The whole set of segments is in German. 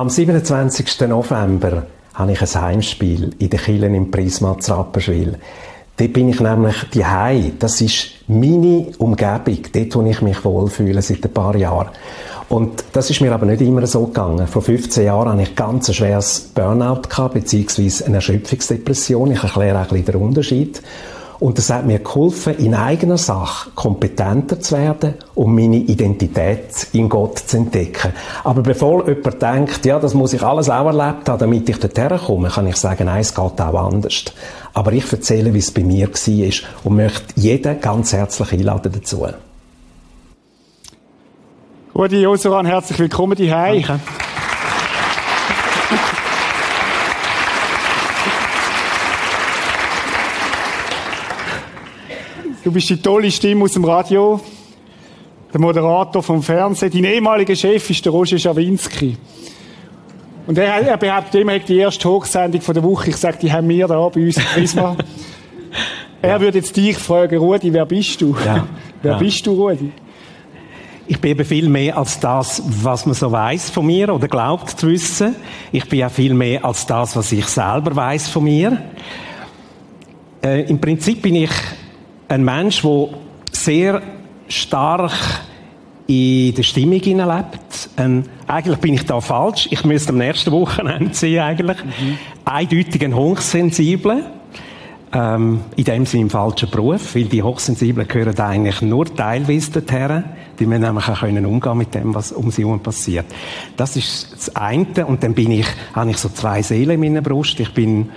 Am 27. November habe ich ein Heimspiel in den Killen im Prisma Rapperswil. Dort bin ich nämlich die Hei. Das ist meine Umgebung, dort, wo ich mich wohlfühle seit ein paar Jahren. Und das ist mir aber nicht immer so gegangen. Vor 15 Jahren hatte ich ganz ein schweres Burnout gehabt, beziehungsweise eine Erschöpfungsdepression. Ich erkläre auch ein bisschen den Unterschied. Und das hat mir geholfen, in eigener Sache kompetenter zu werden und meine Identität in Gott zu entdecken. Aber bevor jemand denkt, ja, das muss ich alles auch erlebt haben, damit ich dorthin komme, kann ich sagen, nein, es geht auch anders. Aber ich erzähle, wie es bei mir war und möchte jeden ganz herzlich einladen dazu. Rudi Josuan, herzlich willkommen hierher. Du bist die tolle Stimme aus dem Radio, der Moderator vom Fernsehen. Dein ehemaliger Chef ist der Roger Schawinski. Und er, er behauptet immer, die erste Hochsendung der Woche, ich sage, die haben wir da bei uns im Prisma. er würde jetzt dich fragen, Rudi, wer bist du? Ja. wer ja. bist du, Rudi? Ich bin eben viel mehr als das, was man so weiß von mir oder glaubt zu wissen. Ich bin auch viel mehr als das, was ich selber weiß von mir. Äh, Im Prinzip bin ich ein Mensch, der sehr stark in der Stimmung lebt. Ähm, eigentlich bin ich da falsch. Ich müsste am nächsten Wochenende sehen, eigentlich. Mhm. Eindeutig ein Hochsensibler. Ähm, in dem Sinne im falschen Beruf, weil die Hochsensiblen gehören eigentlich nur teilweise dorthin. Die müssen nämlich auch können umgehen mit dem, was um sie herum passiert. Das ist das eine. Und dann bin ich, habe ich so zwei Seelen in meiner Brust. Ich bin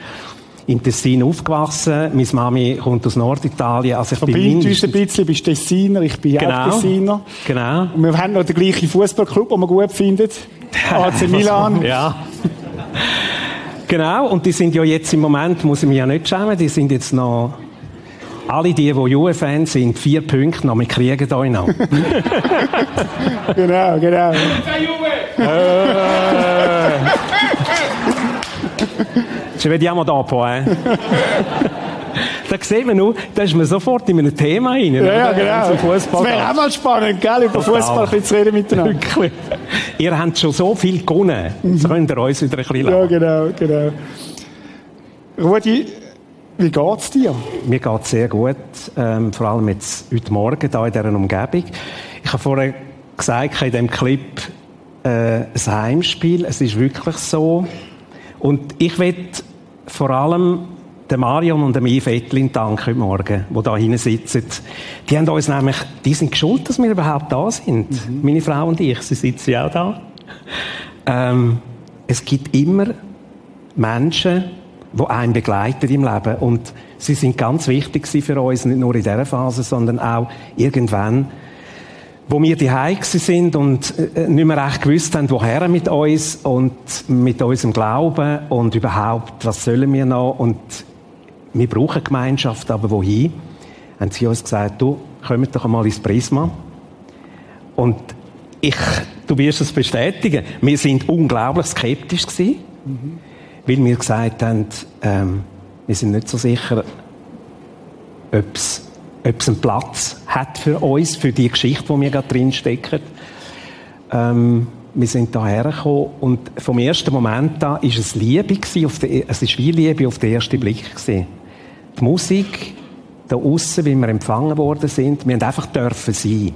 im Tessin aufgewachsen. Meine Mami kommt aus Norditalien. Also ich Verbindet bin uns ein bisschen, bist Tessiner, ich bin genau, auch Tessiner. Genau. Und wir haben noch den gleichen Fußballclub, den man gut findet. AC Milan. ja. Genau, und die sind ja jetzt im Moment, muss ich mich ja nicht schämen, die sind jetzt noch alle die, die Juve-Fans sind, vier Punkte noch, wir kriegen euch noch. genau, genau. Ci vediamo dopo, eh? da sehen wir nur, da ist man sofort in einem Thema rein. Ja, ja genau. Fußball. Das wäre auch mal spannend, gell, über Fußball zu reden miteinander. Wirklich. Ihr habt schon so viel gewonnen. Jetzt könnt ihr uns wieder ein bisschen lachen. Ja, genau, genau. Rudi, wie geht's dir? Mir geht's sehr gut. Ähm, vor allem jetzt heute Morgen hier in dieser Umgebung. Ich habe vorher gesagt, in diesem Clip, äh, ein Heimspiel. Es ist wirklich so. Und ich will vor allem der Marion und dem Yves Ettlin danken heute Morgen, die da hinten sitzen. Die haben uns nämlich, die sind geschuld, dass wir überhaupt da sind. Mhm. Meine Frau und ich, sie sitzen ja auch da. Ähm, es gibt immer Menschen, die einen begleiten im Leben. Und sie sind ganz wichtig für uns, nicht nur in dieser Phase, sondern auch irgendwann wo wir die sind und äh, nicht mehr recht gewusst haben, woher mit uns und mit unserem Glauben und überhaupt, was sollen wir noch und wir brauchen Gemeinschaft, aber wohin? Haben sie uns gesagt, du, kommt doch einmal ins Prisma. Und ich, du wirst es bestätigen, wir sind unglaublich skeptisch gewesen, mhm. weil wir gesagt haben, ähm, wir sind nicht so sicher, ob es ob es einen Platz hat für uns, für die Geschichte, die wir gerade drinstecken. Ähm, wir sind hierher gekommen und vom ersten Moment an ist es Liebe auf den, es ist wie Liebe auf den ersten Blick gewesen. Die Musik, da außen, wie wir empfangen worden sind, wir haben einfach dürfen sein.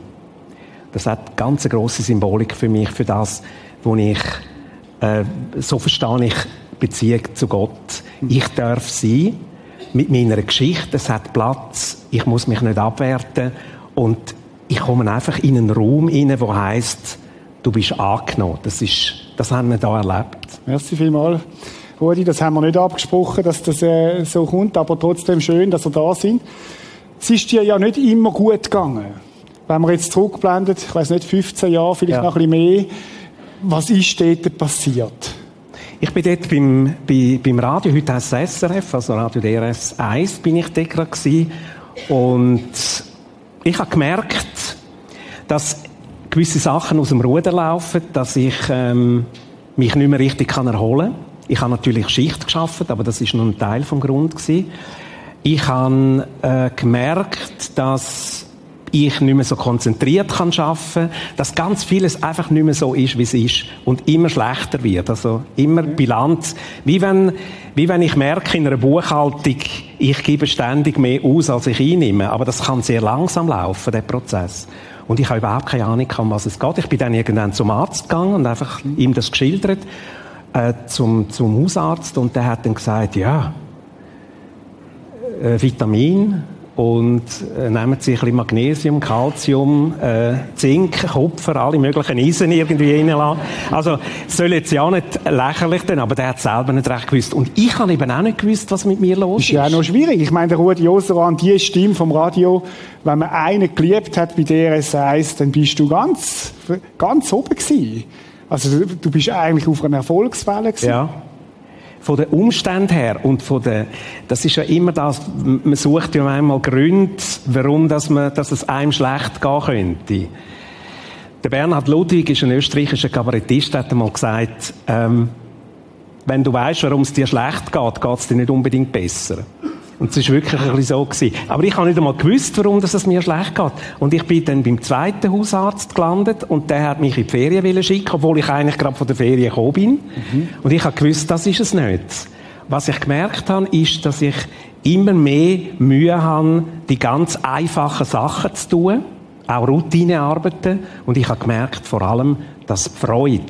Das hat ganz eine grosse Symbolik für mich, für das, wo ich, äh, so verstehe ich Beziehung zu Gott. Ich darf sein mit meiner Geschichte, es hat Platz, ich muss mich nicht abwerten und ich komme einfach in einen Raum rein, wo heißt, du bist angenommen. Das ist, das haben wir da erlebt. Merci vielmals. Rudi, das haben wir nicht abgesprochen, dass das äh, so kommt, aber trotzdem schön, dass wir da sind. Es ist dir ja nicht immer gut gegangen. Wenn man jetzt zurückblendet, ich weiß nicht, 15 Jahre, vielleicht ja. noch ein bisschen mehr, was ist dort passiert? Ich bin dort beim, bei, beim Radio, heute heißt es SRF, also Radio DRS 1, bin ich dort gerade gewesen. Und ich habe gemerkt, dass gewisse Sachen aus dem Ruder laufen, dass ich ähm, mich nicht mehr richtig kann erholen kann. Ich habe natürlich Schicht geschafft, aber das ist nur ein Teil vom Grund gewesen. Ich habe äh, gemerkt, dass ich nicht mehr so konzentriert kann arbeiten, dass ganz vieles einfach nicht mehr so ist, wie es ist und immer schlechter wird. Also immer Bilanz. Wie wenn, wie wenn ich merke in einer Buchhaltung, ich gebe ständig mehr aus, als ich einnehme. Aber das kann sehr langsam laufen, der Prozess. Und ich habe überhaupt keine Ahnung, um was es geht. Ich bin dann irgendwann zum Arzt gegangen und einfach ihm das geschildert, äh, zum, zum Hausarzt. Und der hat dann gesagt, ja, äh, Vitamin, und äh, nehmen Sie ein bisschen Magnesium, Calcium, äh, Zink, Kupfer, alle möglichen Eisen irgendwie reinlassen. Also, soll jetzt ja nicht lächerlich sein, aber der hat selber nicht recht gewusst. Und ich habe eben auch nicht gewusst, was mit mir los ist. Ist ja auch noch schwierig. Ich meine, der Rudi Oseran, die Stimme vom Radio, wenn man einen geliebt hat, bei der es heisst, dann bist du ganz, ganz oben gewesen. Also, du bist eigentlich auf einer Erfolgswelle gewesen. Ja von den Umständen her und von der, das ist ja immer das, man sucht ja einmal Gründe, warum dass man, dass es einem schlecht gehen könnte. Der Bernhard Ludwig ist ein österreichischer Kabarettist, hat einmal gesagt, ähm, wenn du weißt, warum es dir schlecht geht, geht es dir nicht unbedingt besser. Und es ist wirklich ein bisschen so gewesen. Aber ich habe nicht einmal gewusst, warum das es mir schlecht geht. Und ich bin dann beim zweiten Hausarzt gelandet und der hat mich in die Ferien schicken, obwohl ich eigentlich gerade von der Ferien gekommen bin. Mhm. Und ich habe gewusst, das ist es nicht. Was ich gemerkt habe, ist, dass ich immer mehr Mühe habe, die ganz einfachen Sachen zu tun, auch Routinearbeiten. Und ich habe gemerkt, vor allem, dass Freude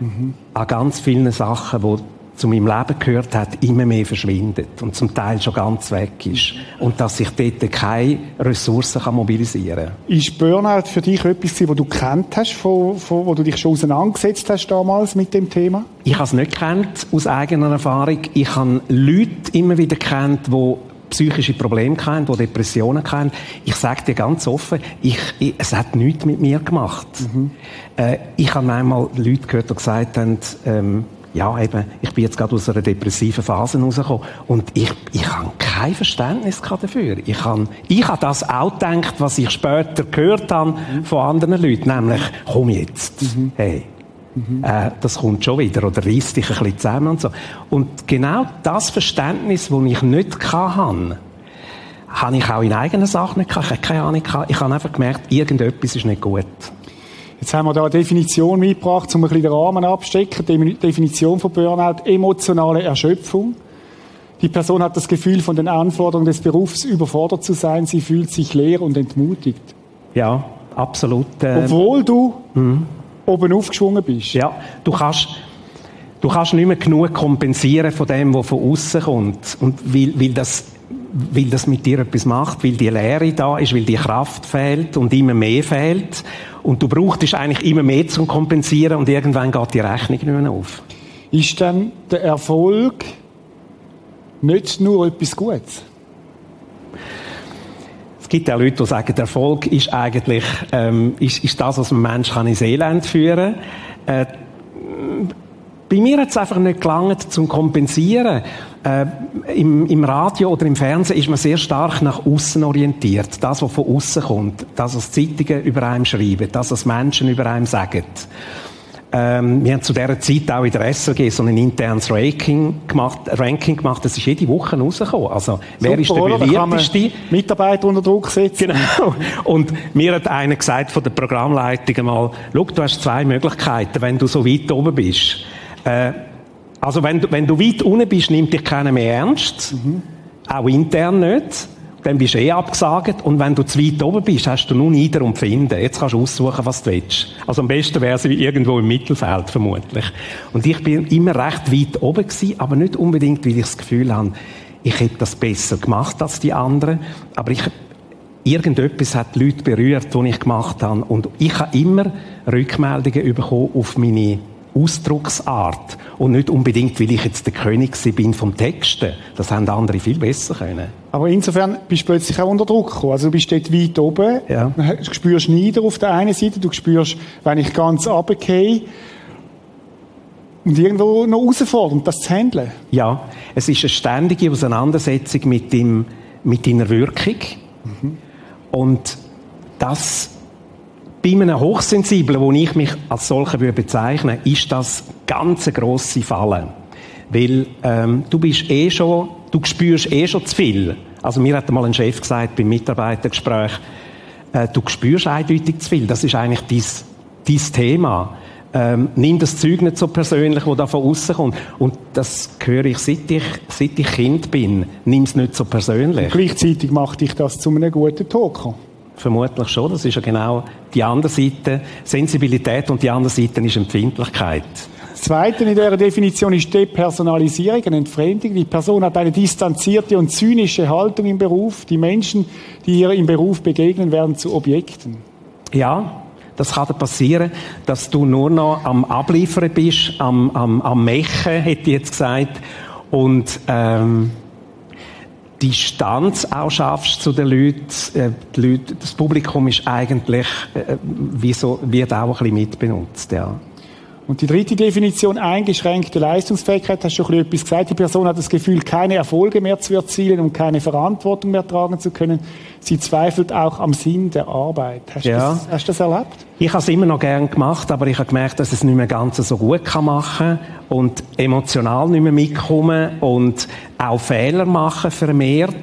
mhm. an ganz vielen Sachen, die zu meinem Leben gehört hat, immer mehr verschwindet und zum Teil schon ganz weg ist. Und dass ich dort keine Ressourcen kann mobilisieren kann. Ist Burnout für dich etwas, was du kennt hast, von, von, wo du dich schon auseinandergesetzt hast damals mit dem Thema? Ich habe es nicht kennt, aus eigener Erfahrung. Ich habe Leute immer wieder kennt, die psychische Probleme kennen, die Depressionen kennen. Ich sage dir ganz offen, ich, ich, es hat nichts mit mir gemacht. Mhm. Äh, ich habe einmal Leute gehört, die gesagt haben, ähm, ja, eben, ich bin jetzt gerade aus einer depressiven Phase rausgekommen und ich, ich habe kein Verständnis dafür. Ich habe, ich habe das auch gedacht, was ich später gehört habe von anderen Leuten, nämlich, komm jetzt, mhm. hey, mhm. Äh, das kommt schon wieder oder reiss dich ein bisschen zusammen und so. Und genau das Verständnis, das ich nicht hatte, habe ich auch in eigenen Sachen nicht gehabt. Ich habe keine Ahnung gehabt. Ich habe einfach gemerkt, irgendetwas ist nicht gut. Jetzt haben wir da eine Definition mitgebracht, um ein bisschen den Rahmen abzustecken. Die Definition von Burnout, emotionale Erschöpfung. Die Person hat das Gefühl, von den Anforderungen des Berufs überfordert zu sein. Sie fühlt sich leer und entmutigt. Ja, absolut. Äh, Obwohl du mhm. oben aufgeschwungen bist. Ja, du kannst, du kannst nicht mehr genug kompensieren von dem, was von außen kommt. Und weil, weil das weil das mit dir etwas macht, weil die Leere da ist, weil die Kraft fehlt und immer mehr fehlt. Und du brauchst eigentlich immer mehr zum Kompensieren und irgendwann geht die Rechnung nicht mehr auf. Ist dann der Erfolg nicht nur etwas Gutes? Es gibt auch Leute, die sagen, der Erfolg ist eigentlich ähm, ist, ist das, was ein Mensch kann ins Elend führen kann. Äh, bei mir hat es einfach nicht gelangt zum Kompensieren. Äh, im, im, Radio oder im Fernsehen ist man sehr stark nach außen orientiert. Das, was von außen kommt. Das, was Zeitungen über einem schreiben. Das, was Menschen über einem sagen. Ähm, wir haben zu dieser Zeit auch in der SRG so ein internes Ranking gemacht, Ranking gemacht. Das ist jede Woche rausgekommen. Also, wer ist der beliebteste? Mitarbeiter unter Druck setzen. Genau. Und mir hat einer gesagt von der Programmleitung einmal, schau, du hast zwei Möglichkeiten, wenn du so weit oben bist. Äh, also wenn du, wenn du weit unten bist, nimmt dich keiner mehr ernst. Mhm. Auch intern nicht. Dann bist du eh abgesagt. Und wenn du zu weit oben bist, hast du nur nieder und finden. Jetzt kannst du aussuchen, was du willst. Also am besten wäre es irgendwo im Mittelfeld, vermutlich. Und ich bin immer recht weit oben gewesen, aber nicht unbedingt, weil ich das Gefühl habe, ich hätte das besser gemacht als die anderen. Aber ich, irgendetwas hat die Leute berührt, die ich gemacht habe. Und ich habe immer Rückmeldungen bekommen auf meine Ausdrucksart. Und nicht unbedingt, weil ich jetzt der König bin vom Texten. Das haben andere viel besser können. Aber insofern bist du plötzlich auch unter Druck gekommen. Also du bist dort weit oben. Ja. Du spürst Nieder auf der einen Seite. Du spürst, wenn ich ganz runtergehe, und irgendwo noch herausfordernd, das zu handeln. Ja, es ist eine ständige Auseinandersetzung mit, dem, mit deiner Wirkung. Mhm. Und das bei einem Hochsensiblen, wo ich mich als solcher würde bezeichnen, ist das ganz grosse Falle. Weil ähm, du bist eh schon, du spürst eh schon zu viel. Also mir hat mal ein Chef gesagt beim Mitarbeitergespräch, äh, du spürst eindeutig zu viel. Das ist eigentlich dein, dein Thema. Ähm, nimm das Zeug nicht so persönlich, das da von außen kommt. Und das höre ich, seit ich, seit ich Kind bin. Nimm es nicht so persönlich. Und gleichzeitig macht dich das zu einem guten Talker. Vermutlich schon. Das ist ja genau die andere Seite. Sensibilität und die andere Seite ist Empfindlichkeit. Das Zweite in dieser Definition ist Depersonalisierung, eine Entfremdung. Die Person hat eine distanzierte und zynische Haltung im Beruf. Die Menschen, die ihr im Beruf begegnen, werden zu Objekten. Ja, das kann passieren, dass du nur noch am Abliefern bist, am, am, am Mechen, hätte ich jetzt gesagt. Und ähm, Distanz auch schaffst zu den Leuten. Äh, die Leute das Publikum ist eigentlich äh, wie so, wird auch ein bisschen mitbenutzt. Ja. Und die dritte Definition, eingeschränkte Leistungsfähigkeit, hast du schon etwas gesagt. Die Person hat das Gefühl, keine Erfolge mehr zu erzielen und keine Verantwortung mehr tragen zu können. Sie zweifelt auch am Sinn der Arbeit. Hast, ja. das, hast du das erlebt? Ich habe es immer noch gern gemacht, aber ich habe gemerkt, dass ich es nicht mehr ganz so gut kann machen und emotional nicht mehr mitkommen und auch Fehler machen vermehrt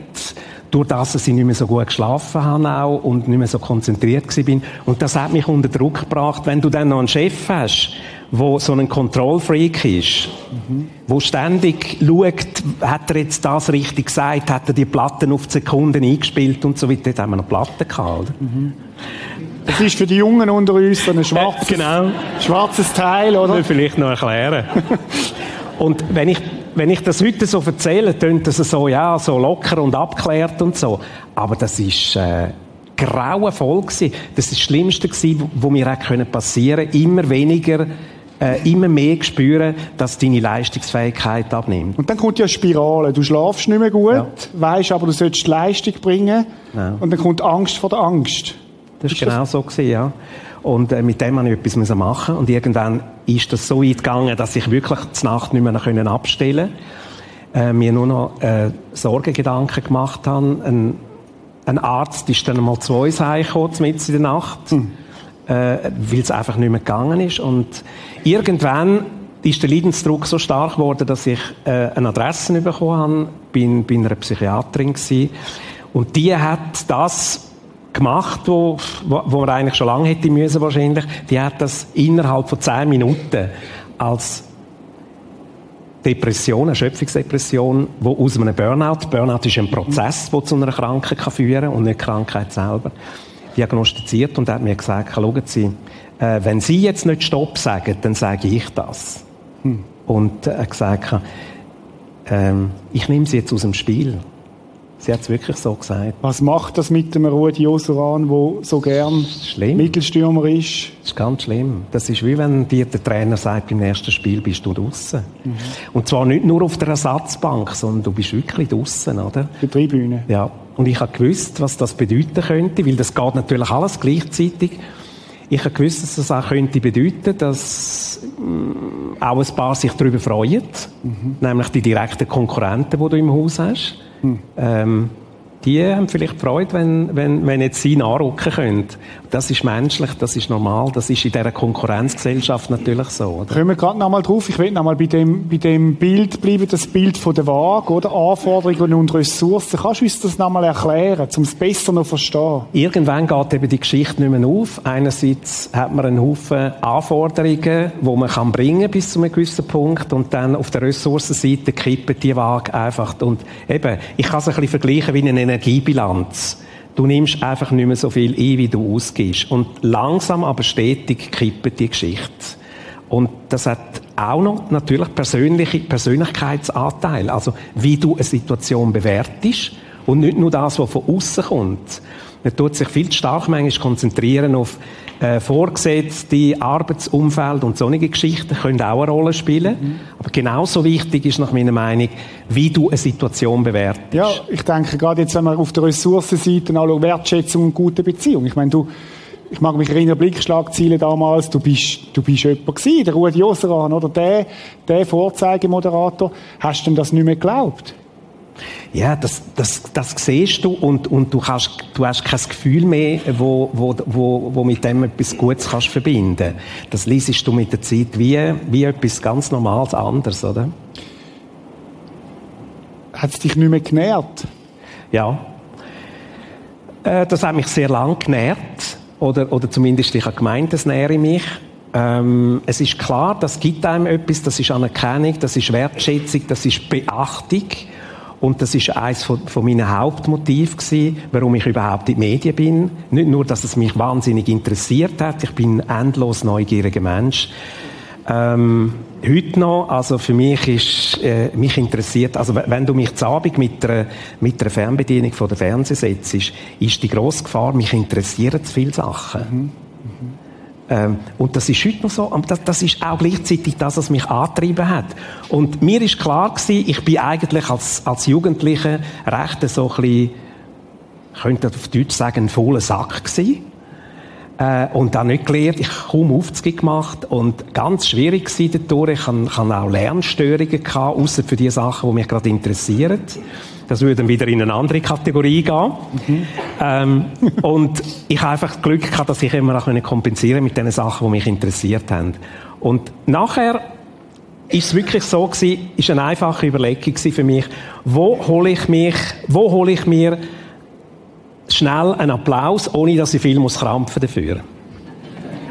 durch das, dass ich nicht mehr so gut geschlafen habe auch und nicht mehr so konzentriert bin. Und das hat mich unter Druck gebracht, wenn du dann noch einen Chef hast, wo so ein Kontrollfreak ist, mhm. wo ständig schaut, hat er jetzt das richtig gesagt, hat er die Platten auf die Sekunden eingespielt und so weiter. Dort haben wir noch Platten gehabt. Mhm. Das ist für die Jungen unter uns so ein schwarzes, genau. schwarzes Teil, oder? Das vielleicht noch erklären. und wenn ich, wenn ich das heute so erzähle, tönt das so, ja, so locker und abklärt und so. Aber das ist, äh, grauenvoll gewesen. Das ist das Schlimmste gewesen, was mir auch passieren konnte. Immer weniger äh, immer mehr spüren, dass deine Leistungsfähigkeit abnimmt. Und dann kommt ja eine Spirale. Du schlafst nicht mehr gut, ja. weißt aber, du solltest Leistung bringen. Ja. Und dann kommt Angst vor der Angst. Das ist, ist genau das? so gewesen, ja. Und äh, mit dem musste ich etwas machen. Und irgendwann ist das so weit gegangen, dass ich wirklich die Nacht nicht mehr können abstellen konnte. Äh, mir nur noch äh, Sorgegedanken gemacht habe. Ein, ein Arzt ist dann mal zu uns heimgekommen, mitten in der Nacht. Hm äh, weil es einfach nicht mehr gegangen ist. Und irgendwann ist der Leidensdruck so stark geworden, dass ich äh, eine Adresse bekommen habe, bin bei einer Psychiaterin gewesen. Und die hat das gemacht, wo, wo, wo man eigentlich schon lange hätte müssen wahrscheinlich. Die hat das innerhalb von zehn Minuten als Depression, eine Schöpfungsdepression, wo aus einem Burnout, Burnout ist ein Prozess, der zu einer Krankheit führen kann und nicht die Krankheit selber, diagnostiziert und hat mir gesagt, schauen Sie, äh, wenn Sie jetzt nicht Stopp sagen, dann sage ich das. Hm. Und er hat gesagt, ähm, ich nehme Sie jetzt aus dem Spiel. Sie hat es wirklich so gesagt. Was macht das mit dem Rudi Osuran, der so gern schlimm. Mittelstürmer ist? Das ist ganz schlimm. Das ist wie wenn dir der Trainer sagt, beim ersten Spiel bist du draußen. Mhm. Und zwar nicht nur auf der Ersatzbank, sondern du bist wirklich draußen, oder? Die Tribüne. Ja. Und ich habe gewusst, was das bedeuten könnte, weil das geht natürlich alles gleichzeitig. Ich habe gewusst, dass das auch könnte bedeuten, dass äh, auch ein paar sich darüber freuen, mhm. nämlich die direkten Konkurrenten, die du im Haus hast. Mhm. Ähm, die haben vielleicht Freude, wenn, wenn, wenn jetzt sie nachrücken können. Das ist menschlich, das ist normal, das ist in dieser Konkurrenzgesellschaft natürlich so. Oder? Kommen wir gerade noch mal drauf. Ich will noch mal bei dem, bei dem Bild bleiben, das Bild von der Waage, oder? Anforderungen und Ressourcen. Kannst du uns das noch mal erklären, um es besser noch zu verstehen? Irgendwann geht eben die Geschichte nicht mehr auf. Einerseits hat man einen Haufen Anforderungen, die man kann bringen bis zu einem gewissen Punkt und dann auf der Ressourcenseite kippt die Waage einfach. Und eben, ich kann es ein bisschen vergleichen wie eine Energiebilanz. Du nimmst einfach nicht mehr so viel ein, wie du ausgibst. Und langsam, aber stetig kippt die Geschichte. Und das hat auch noch natürlich persönliche Persönlichkeitsanteil. Also, wie du eine Situation bewertest und nicht nur das, was von außen kommt. Man tut sich viel zu stark manchmal konzentrieren auf äh, Vorgesetzte, Arbeitsumfeld und solche Geschichten können auch eine Rolle spielen. Mhm. Aber genauso wichtig ist nach meiner Meinung, wie du eine Situation bewertest. Ja, ich denke gerade jetzt, wenn wir auf der Ressourcenseite anschauen, Wertschätzung und gute Beziehung. Ich meine, du, ich mag mich erinnern, Blickschlagziele damals, du bist, du bist jemand gewesen, der Rudi Oseran, oder der, der Vorzeigemoderator. Hast du denn das nicht mehr geglaubt? Ja, das, das, das siehst du und, und du, kannst, du hast kein Gefühl mehr, wo, wo, wo, wo mit dem etwas Gutes kannst verbinden. Das liest du mit der Zeit wie, wie etwas ganz Normales anderes, oder? Hat es dich nicht mehr genährt? Ja. Äh, das hat mich sehr lang genährt. Oder, oder zumindest ich habe gemeint, das nähre mich. Ähm, es ist klar, das gibt einem etwas, das ist Anerkennung, das ist Wertschätzung, das ist Beachtung. Und das ist eines von, von meinen Hauptmotiven gewesen, warum ich überhaupt in den Medien bin. Nicht nur, dass es mich wahnsinnig interessiert hat, ich bin ein endlos neugieriger Mensch. Ähm, heute noch, also für mich ist, äh, mich interessiert, also wenn du mich zu Abend mit einer, mit einer Fernbedienung von der Fernseh setzt, ist, ist die grosse Gefahr, mich interessieren zu viele Sachen. Mhm. Mhm. Ähm, und das ist heute noch so. Und das, das, ist auch gleichzeitig das, was mich angetrieben hat. Und mir ist klar gewesen, ich bin eigentlich als, als Jugendlicher recht so ein bisschen, könnte auf Deutsch sagen, ein fauler Sack gewesen. Äh, und dann nicht gelernt. Ich habe kaum Aufzüge gemacht und ganz schwierig war dadurch. Ich hatte auch Lernstörungen außer für die Sachen, die mich gerade interessieren. Das würde dann wieder in eine andere Kategorie gehen. Mhm. Ähm, und ich habe einfach Glück gehabt, dass ich immer noch kompensieren mit den Sachen, die mich interessiert haben. Und nachher ist es wirklich so gewesen, ist eine einfache Überlegung für mich, wo hole ich mich, wo hole ich mir schnell einen Applaus, ohne dass ich viel muss krampfen dafür.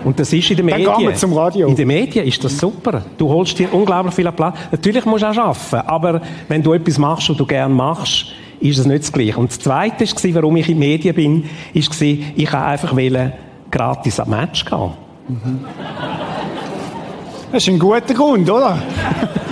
Und das ist in den Medien. Dann gehen wir zum Radio. In den Medien ist das super. Du holst dir unglaublich viel Applaus. Natürlich musst du auch arbeiten, aber wenn du etwas machst, was du gerne machst, ist es nicht das Gleiche. Und das Zweite war, warum ich in den Medien bin, ist, ich wollte einfach gratis am Match gehen. Mhm. Das ist ein guter Grund, oder?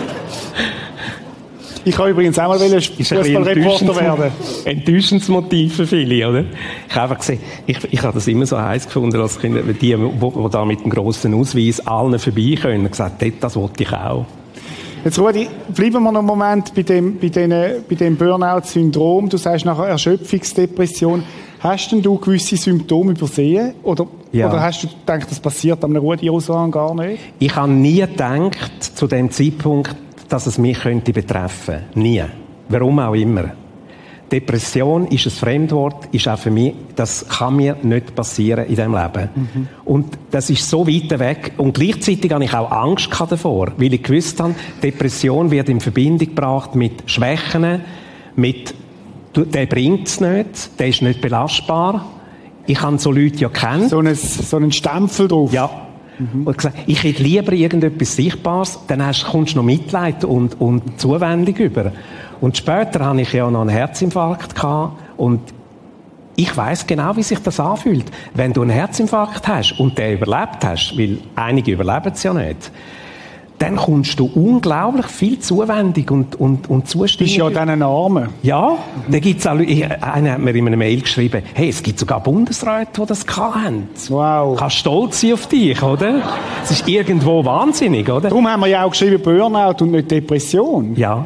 Ich kann übrigens auch mal Fußballreporter werden. Enttäuschendes Motiv für viele, oder? Ich habe einfach gesehen, ich, ich habe das immer so heiß gefunden, als Kinder, die, die, die da mit dem grossen Ausweis allen vorbei können, gesagt, das wollte ich auch. Jetzt, Rudi, bleiben wir noch einen Moment bei dem, bei den, bei dem Burnout-Syndrom. Du sagst nachher Erschöpfungsdepression. Hast denn du gewisse Symptome übersehen? Oder, ja. oder hast du gedacht, das passiert am Rudi Osan gar nicht? Ich habe nie gedacht, zu dem Zeitpunkt, dass es mich könnte betreffen. Nie. Warum auch immer. Depression ist ein Fremdwort, ist auch für mich, das kann mir nicht passieren in diesem Leben. Mhm. Und das ist so weit weg. Und gleichzeitig habe ich auch Angst davor, weil ich gewusst habe, Depression wird in Verbindung gebracht mit Schwächen, mit, der bringt es nicht, der ist nicht belastbar. Ich habe so Leute ja kennt. So einen, so einen Stempel drauf. Ja, Mhm. Und gesagt, ich hätte lieber irgendetwas Sichtbares, dann hast, kommst du noch Mitleid und, und Zuwendung über. Und später hatte ich ja noch einen Herzinfarkt gehabt und ich weiß genau, wie sich das anfühlt, wenn du einen Herzinfarkt hast und den überlebt hast, weil einige überleben es ja nicht dann kommst du unglaublich viel Zuwendung und, und, und Zustimmung. Bist ja dann ein Arme. Ja, da gibt's auch, einer hat mir in einer Mail geschrieben, hey, es gibt sogar Bundesräte, die das haben. Wow. Kannst stolz sein auf dich, oder? Es ist irgendwo wahnsinnig, oder? Darum haben wir ja auch geschrieben Burnout und nicht Depression. Ja.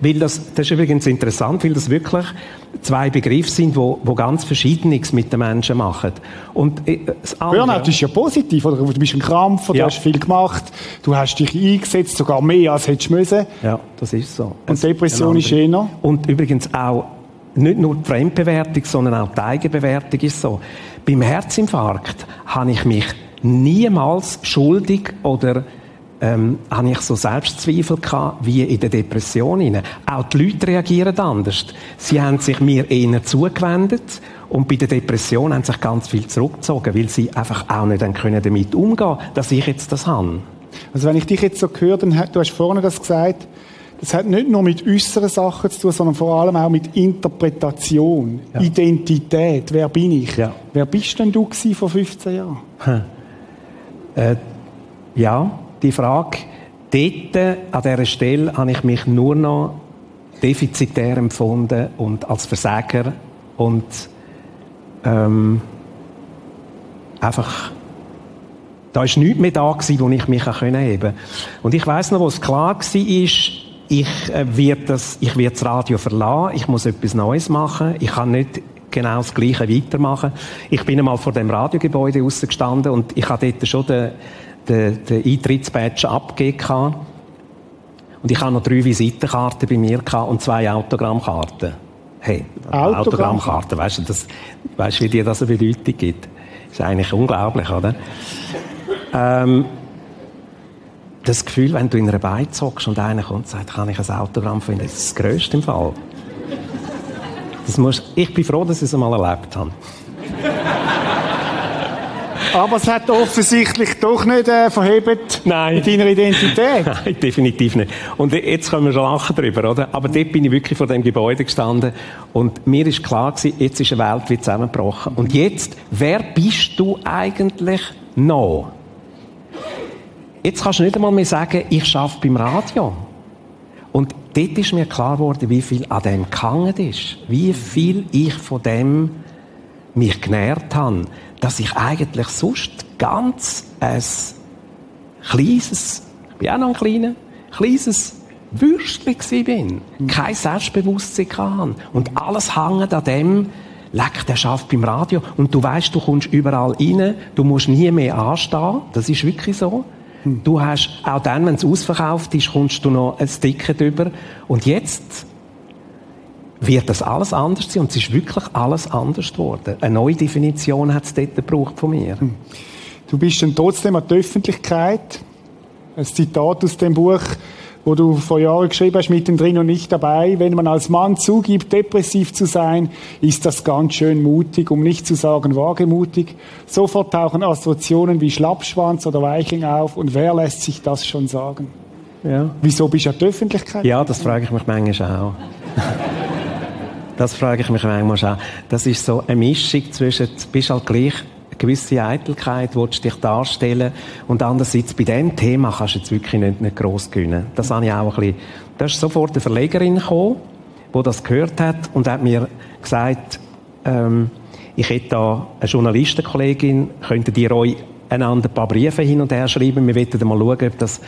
Weil das, das ist übrigens interessant, weil das wirklich zwei Begriffe sind, wo, wo ganz Verschiedenes mit den Menschen machen. Und äh, das andere, Burnout ist ja positiv, oder? Du bist ein Krampf, ja. du hast viel gemacht, du hast dich eingesetzt, sogar mehr als hättest du müssen. Ja, das ist so. Und Depression ist eher. Und übrigens auch nicht nur die Fremdbewertung, sondern auch die Eigenbewertung ist so. Beim Herzinfarkt habe ich mich niemals schuldig oder ähm, habe ich so Selbstzweifel gehabt, wie in der Depression. Rein. Auch die Leute reagieren anders. Sie haben sich mir eher zugewendet und bei der Depression haben sich ganz viel zurückgezogen, weil sie einfach auch nicht können damit umgehen dass ich jetzt das habe. Also wenn ich dich jetzt so höre, dann, du hast vorne das gesagt, das hat nicht nur mit äußeren Sachen zu tun, sondern vor allem auch mit Interpretation, ja. Identität. Wer bin ich? Ja. Wer bist denn du vor 15 Jahren? Hm. Äh, ja, die Frage, dort, an dieser Stelle, habe ich mich nur noch defizitär empfunden und als Versager und ähm, einfach da war nichts mehr da gewesen, wo ich mich heben konnte. Und ich weiss noch, wo es klar war, ich äh, werde das, ich werde das Radio verlassen, ich muss etwas Neues machen, ich kann nicht genau das Gleiche weitermachen. Ich bin einmal vor dem Radiogebäude rausgestanden und ich habe dort schon den, den, den Eintrittsbadge abgegeben. Und ich hatte noch drei Visitenkarten bei mir und zwei Autogrammkarten. Hey, Autogramm Autogrammkarten, weißt du, das, weißt, wie dir das eine Bedeutung gibt? Das ist eigentlich unglaublich, oder? Ähm, das Gefühl, wenn du in einer Beiz hockst und einer kommt und sagt, kann ich ein Autogramm finden, das ist das Größte im Fall. Das muss, ich bin froh, dass ich es einmal erlebt habe. Aber es hat offensichtlich doch nicht äh, verhebt Nein. mit deiner Identität. Nein, definitiv nicht. Und jetzt können wir schon lachen drüber, oder? Aber dort bin ich wirklich vor dem Gebäude gestanden und mir ist klar gewesen, jetzt ist eine Welt wie zusammengebrochen. Und jetzt, wer bist du eigentlich noch? Jetzt kannst du nicht einmal mehr sagen, ich arbeite beim Radio. Und dort ist mir klar geworden, wie viel an dem gehangen ist. Wie viel ich von dem mich genährt habe dass ich eigentlich sonst ganz ein kleines, ich bin auch noch ein kleiner, kleines Würstchen bin, mhm. kein Selbstbewusstsein hatte. Und alles hängt an dem, leck, der schafft beim Radio. Und du weißt, du kommst überall rein, du musst nie mehr anstehen. Das ist wirklich so. Mhm. Du hast, auch dann, wenn es ausverkauft ist, kommst du noch ein Ticket über. Und jetzt wird das alles anders sein und es ist wirklich alles anders geworden. Eine neue Definition hat es dort gebraucht von mir. Hm. Du bist dann trotzdem an die Öffentlichkeit. Ein Zitat aus dem Buch, wo du vor Jahren geschrieben hast, mittendrin und nicht dabei. Wenn man als Mann zugibt, depressiv zu sein, ist das ganz schön mutig, um nicht zu sagen wagemutig. Sofort tauchen Assoziationen wie Schlappschwanz oder Weichling auf und wer lässt sich das schon sagen? Ja. Wieso bist du an die Öffentlichkeit? Ja, das frage ich mich manchmal auch. Das frage ich mich manchmal schon. Das ist so eine Mischung zwischen, du bist halt gleich eine gewisse Eitelkeit, willst dich darstellen und andererseits bei dem Thema kannst du jetzt wirklich nicht, nicht gross gewinnen. Das habe ich auch ein bisschen, da ist sofort eine Verlegerin gekommen, die das gehört hat und hat mir gesagt, ähm, ich hätte da eine Journalistenkollegin, könntet ihr euch einander ein paar Briefe hin und her schreiben, wir wollten mal schauen, ob das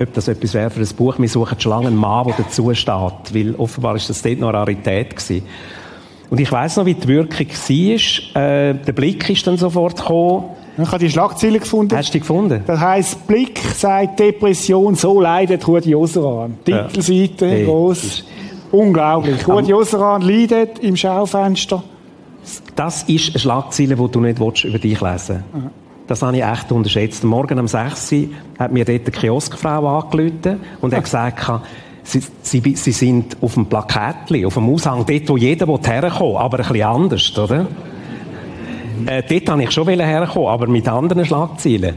ob das etwas wäre für ein Buch. Wir suchen schon lange einen Mann, der dazu steht, weil offenbar ist das dort noch eine Rarität gewesen. Und ich weiss noch, wie die Wirkung war. Äh, der Blick ist dann sofort gekommen. Ich habe die Schlagzeile gefunden. Hast du die gefunden? Das heisst, Blick sagt Depression, so leidet Rudi Oseran. Titelseite, ja. groß. Unglaublich. Rudi Oseran leidet im Schaufenster. Das ist eine Schlagzeile, die du nicht über dich lesen willst. Das habe ich echt unterschätzt. Morgen um 6 Uhr hat mir dort eine Kioskfrau angerufen und hat gesagt, Sie, sie, sie sind auf dem Plakatli, auf dem Aushang, dort, wo jeder herkommen aber ein bisschen anders, oder? Äh, dort habe ich schon herkommen, aber mit anderen Schlagzeilen.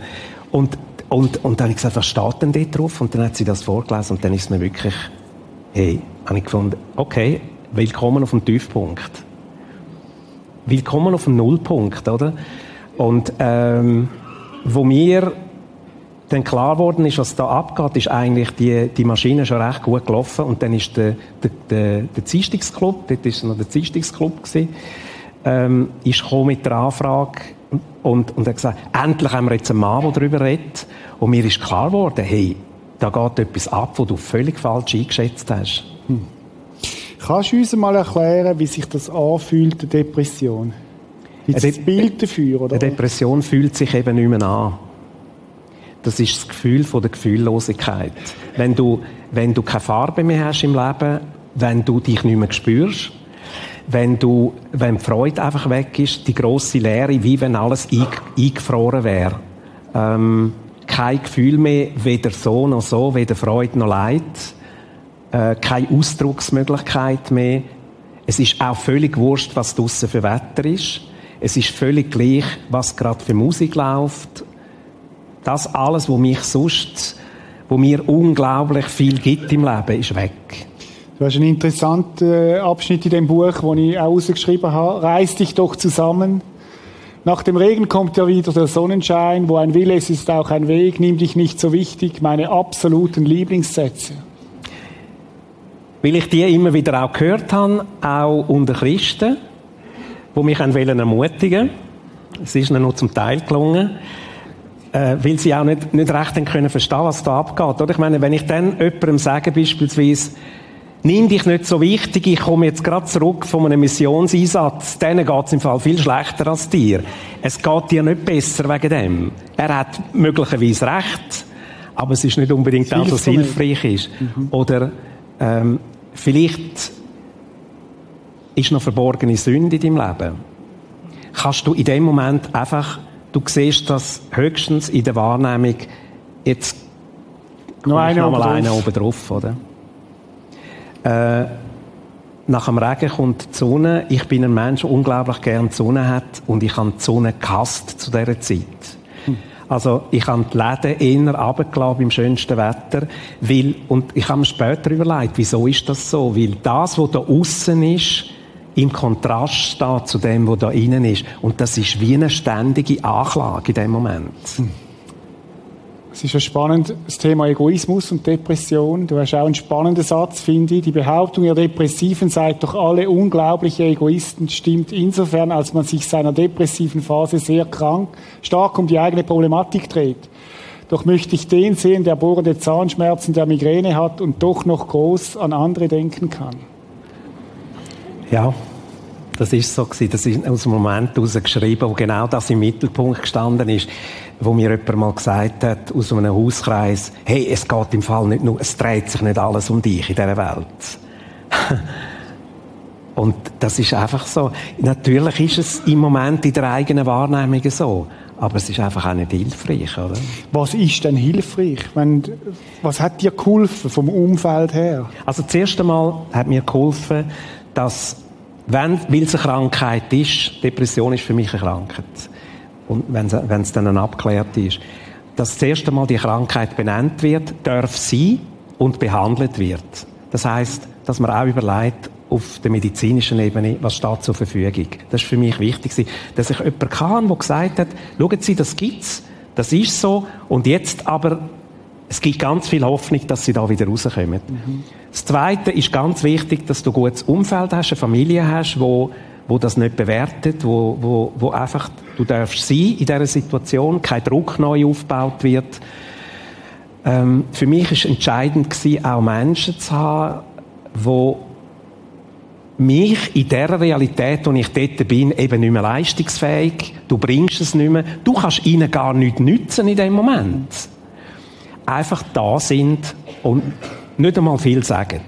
Und, und, und dann habe ich gesagt, was steht denn dort drauf? Und dann hat sie das vorgelesen und dann ist mir wirklich, hey, habe ich gefunden, okay, willkommen auf dem Tiefpunkt. Willkommen auf dem Nullpunkt, oder? Und ähm, wo mir dann klar geworden ist, was da abgeht, ist eigentlich die, die Maschine schon recht gut gelaufen. Und dann ist der, der, der, der Dienstungsclub, dort war noch der Dienstungsclub, gewesen, ähm, ist mit der Anfrage und, und hat gesagt, endlich haben wir jetzt einen Mann, der darüber redet. Und mir ist klar geworden, hey, da geht etwas ab, wo du völlig falsch eingeschätzt hast. Hm. Kannst du uns mal erklären, wie sich das anfühlt, die Depression? Es ein Bild dafür? Oder? Eine Depression fühlt sich eben nicht mehr an. Das ist das Gefühl von der Gefühllosigkeit. Wenn du, wenn du keine Farbe mehr hast im Leben, wenn du dich nicht mehr spürst, wenn du, wenn die Freude einfach weg ist, die grosse Leere, wie wenn alles eingefroren wäre. Ähm, kein Gefühl mehr, weder so noch so, weder Freude noch Leid. Äh, keine Ausdrucksmöglichkeit mehr. Es ist auch völlig wurscht, was draussen für Wetter ist. Es ist völlig gleich, was gerade für Musik läuft. Das alles, was mich sonst, wo mir unglaublich viel gibt im Leben, ist weg. Du hast einen interessanten äh, Abschnitt in dem Buch, wo ich auch rausgeschrieben habe. Reiß dich doch zusammen. Nach dem Regen kommt ja wieder der Sonnenschein. Wo ein Wille ist, ist auch ein Weg. Nimm dich nicht so wichtig. Meine absoluten Lieblingssätze. Weil ich die immer wieder auch gehört habe, auch unter Christen die mich ermutigen Es ist ihnen nur zum Teil gelungen. Äh, weil sie auch nicht, nicht recht können verstehen, was da abgeht. Oder? Ich meine, wenn ich dann jemandem sage, beispielsweise, nimm dich nicht so wichtig, ich komme jetzt gerade zurück von einem Missionseinsatz, denen geht es im Fall viel schlechter als dir. Es geht dir nicht besser wegen dem. Er hat möglicherweise recht, aber es ist nicht unbedingt das, was hilfreich ist. Mhm. Oder ähm, vielleicht ist noch verborgene Sünde in deinem Leben. Kannst du in dem Moment einfach, du siehst das höchstens in der Wahrnehmung, jetzt noch einer noch mal oben drauf, oder? Äh, nach dem Regen kommt die Sonne. Ich bin ein Mensch, der unglaublich gerne die Sonne hat und ich habe die Sonne gehasst zu dieser Zeit. Hm. Also ich habe die Läden eher runtergelassen beim schönsten Wetter, weil, und ich habe mir später überlegt, wieso ist das so? Weil das, was da außen ist, im Kontrast steht zu dem, was da innen ist. Und das ist wie eine ständige Anklage in dem Moment. Es ist ja spannend, das Thema Egoismus und Depression. Du hast auch einen spannenden Satz, finde ich. Die Behauptung, ihr Depressiven seid doch alle unglaubliche Egoisten, stimmt insofern, als man sich seiner depressiven Phase sehr krank, stark um die eigene Problematik dreht. Doch möchte ich den sehen, der bohrende Zahnschmerzen, der Migräne hat und doch noch groß an andere denken kann. Ja, das ist so gewesen. Das ist aus dem Moment heraus geschrieben, wo genau das im Mittelpunkt gestanden ist wo mir jemand mal gesagt hat, aus einem Hauskreis, hey, es geht im Fall nicht nur, es dreht sich nicht alles um dich in dieser Welt. Und das ist einfach so. Natürlich ist es im Moment in der eigenen Wahrnehmung so. Aber es ist einfach auch nicht hilfreich, oder? Was ist denn hilfreich? Wenn, was hat dir geholfen vom Umfeld her? Also, zuerst einmal hat mir geholfen, dass, wenn, weil es eine Krankheit ist, Depression ist für mich eine Krankheit und wenn es dann abgeklärt ist, dass das erste Mal die Krankheit benannt wird, darf sein und behandelt wird. Das heißt, dass man auch überlegt, auf der medizinischen Ebene, was steht zur Verfügung. Das ist für mich wichtig, dass ich jemanden kann, der gesagt hat, schauen Sie, das gibt's, das ist so, und jetzt aber, es gibt ganz viel Hoffnung, dass Sie da wieder rauskommen. Mhm. Das Zweite ist ganz wichtig, dass du ein gutes Umfeld hast, eine Familie hast, wo wo das nicht bewertet, wo, wo, wo einfach, du darfst sein in dieser Situation, kein Druck neu aufgebaut wird. Ähm, für mich ist entscheidend gewesen, auch Menschen zu haben, wo mich in der Realität, wo ich dort bin, eben nicht mehr leistungsfähig. Du bringst es nicht mehr. Du kannst ihnen gar nichts nützen in dem Moment. Einfach da sind und nicht einmal viel sagen.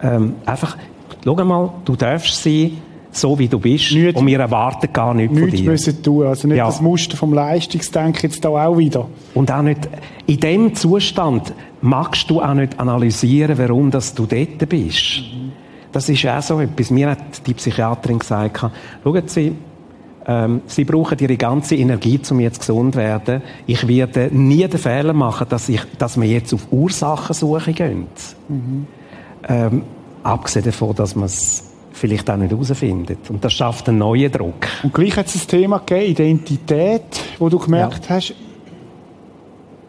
Ähm, einfach, schau mal, du darfst sein, so wie du bist, nicht, und wir erwarten gar nichts, nichts von dir. müssen tun, also nicht ja. das Muster vom Leistungsdenken jetzt da auch wieder. Und auch nicht, in dem Zustand magst du auch nicht analysieren, warum dass du dort bist. Mhm. Das ist auch so etwas. Mir hat die Psychiaterin gesagt, schauen Sie, ähm, Sie brauchen Ihre ganze Energie, um jetzt gesund zu werden. Ich werde nie den Fehler machen, dass, ich, dass wir jetzt auf Ursachensuche gehen. Mhm. Ähm, abgesehen davon, dass man es vielleicht auch nicht herausfindet. Und das schafft einen neuen Druck. Und gleich hat es ein Thema gegeben, Identität, wo du gemerkt ja. hast,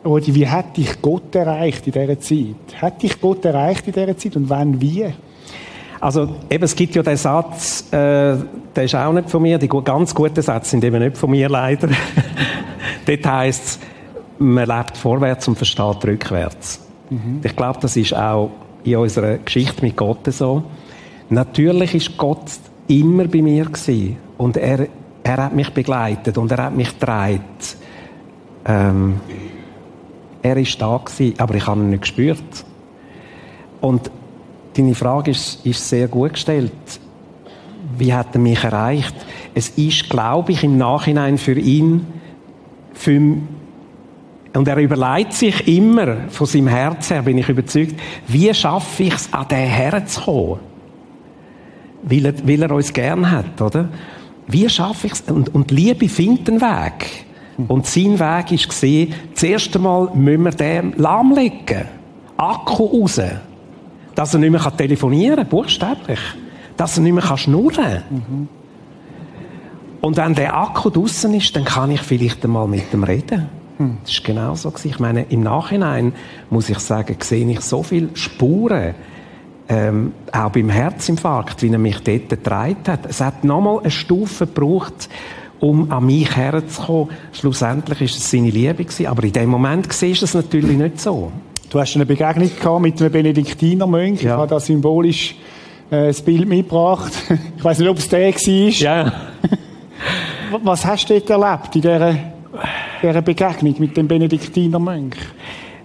oder wie hat dich Gott erreicht in dieser Zeit? Hat dich Gott erreicht in dieser Zeit und wann, wie? Also eben, es gibt ja den Satz, äh, der ist auch nicht von mir, die ganz guten Sätze sind eben nicht von mir leider. Dort heisst es, man lebt vorwärts und versteht rückwärts. Mhm. Ich glaube, das ist auch in unserer Geschichte mit Gott so. Natürlich ist Gott immer bei mir gewesen. und er, er hat mich begleitet und er hat mich getragen. Ähm, er ist da gewesen, aber ich habe ihn nicht gespürt. Und deine Frage ist, ist sehr gut gestellt. Wie hat er mich erreicht? Es ist, glaube ich, im Nachhinein für ihn, für, und er überlegt sich immer von seinem Herz her, bin ich überzeugt, wie schaffe ich es, an den Herz zu kommen? weil er, weil er uns gern hat, oder? Wie schaffe ich es? Und, und Liebe findet einen Weg. Und sein Weg ist gesehen, zuerst einmal müssen wir den lahmlegen. Akku raus. Dass er nicht mehr telefonieren kann, buchstäblich. Dass er nicht mehr schnurren kann. Mhm. Und wenn der Akku draußen ist, dann kann ich vielleicht einmal mit ihm reden. Mhm. Das ist genau so. Ich meine, im Nachhinein muss ich sagen, sehe ich so viele Spuren ähm, auch beim Herzinfarkt, wie er mich dort getragen hat. Es hat nochmal eine Stufe gebraucht, um an mich herzukommen. Schlussendlich war es seine Liebe gewesen, aber in dem Moment siehst du es natürlich nicht so. Du hast eine Begegnung gehabt mit einem Benediktinermönch. Ja. Ich habe da symbolisch äh, das Bild mitgebracht. Ich weiß nicht, ob es der war. Ja. Was hast du dort erlebt in dieser, dieser Begegnung mit dem Benediktinermönch?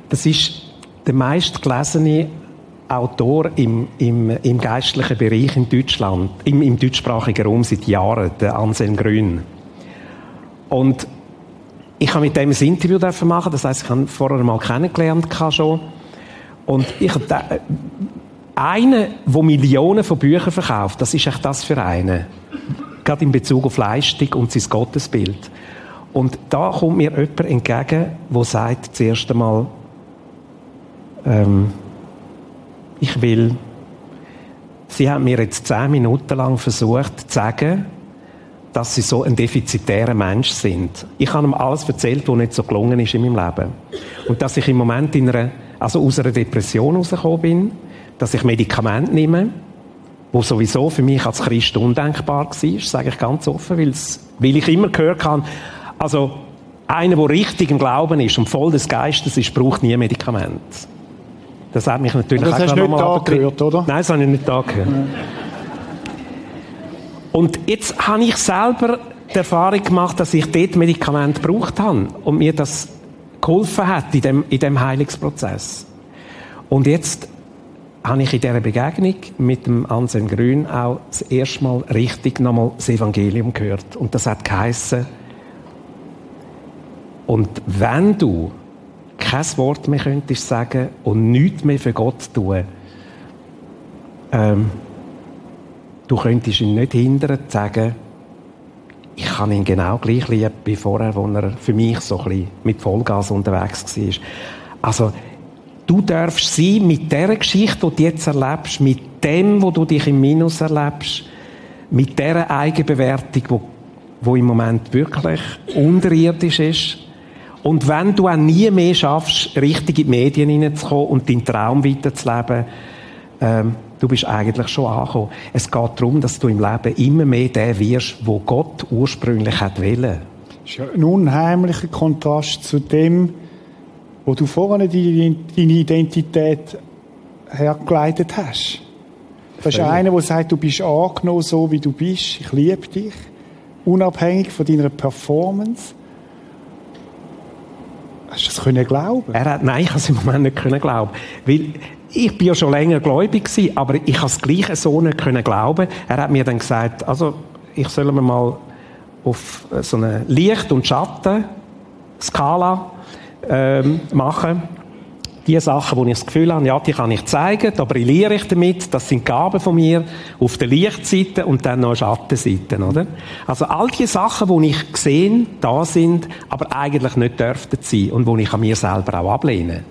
Das ist der meistgelesene Autor im, im, im geistlichen Bereich in Deutschland, im, im deutschsprachigen Raum seit Jahren, der Anselm Grün. Und ich habe mit dem ein Interview machen, das heißt, ich habe vorher mal kennengelernt schon. Und ich habe einer, der Millionen von Büchern verkauft, das ist echt das für einen. Gerade in Bezug auf Leistung und sein Gottesbild. Und da kommt mir jemand entgegen, der sagt zuerst einmal, ähm, ich will, Sie haben mir jetzt zehn Minuten lang versucht zu sagen, dass Sie so ein defizitärer Mensch sind. Ich habe ihm alles erzählt, was nicht so gelungen ist in meinem Leben. Und dass ich im Moment in einer, also aus einer Depression rausgekommen bin, dass ich Medikamente nehme, wo sowieso für mich als Christ undenkbar war, sage ich ganz offen, weil ich immer gehört habe, also einer, der richtig im Glauben ist und voll des Geistes ist, braucht nie Medikamente. Das hat mich natürlich das auch hast du nicht da gehört, oder? Nein, das habe ich nicht da gehört. Und jetzt habe ich selber die Erfahrung gemacht, dass ich dort Medikamente gebraucht habe und mir das geholfen hat in dem, in dem Heilungsprozess. Und jetzt habe ich in dieser Begegnung mit dem Anselm Grün auch das erste Mal richtig nochmal das Evangelium gehört. Und das hat geheissen, und wenn du kein Wort mehr könntest sagen und nichts mehr für Gott tun, ähm, du könntest ihn nicht hindern zu sagen, ich kann ihn genau gleich lieben wie vorher, wo er für mich so ein bisschen mit Vollgas unterwegs war. Also, Du darfst sein mit der Geschichte, die du jetzt erlebst, mit dem, wo du dich im Minus erlebst, mit der Eigenbewertung, wo, wo im Moment wirklich unterirdisch ist. Und wenn du auch nie mehr schaffst, richtig in die Medien hineinzukommen und deinen Traum weiterzuleben, ähm, du bist eigentlich schon angekommen. Es geht darum, dass du im Leben immer mehr der wirst, wo Gott ursprünglich hat wollen. Das ist ja ein unheimlicher Kontrast zu dem, wo du vorne deine Identität hergeleitet hast. Das ist einer, der sagt, du bist angenommen, so wie du bist. Ich liebe dich. Unabhängig von deiner Performance. Hast du das können glauben? Er hat, nein, ich habe es im Moment nicht können glauben. Weil ich bin ja schon länger gläubig gewesen, aber ich habe es gleich so nicht können glauben. Er hat mir dann gesagt, also, ich soll mir mal auf so eine Licht- und Schatten-Skala ähm, machen. Die Sachen, wo ich das Gefühl habe, ja, die kann ich zeigen, da brilliere ich damit, das sind Gaben von mir auf der Lichtseite und dann noch Schattenseite, oder? Also all die Sachen, die ich gesehen, da sind, aber eigentlich nicht dürften sein und wo ich an mir selber auch ablehne.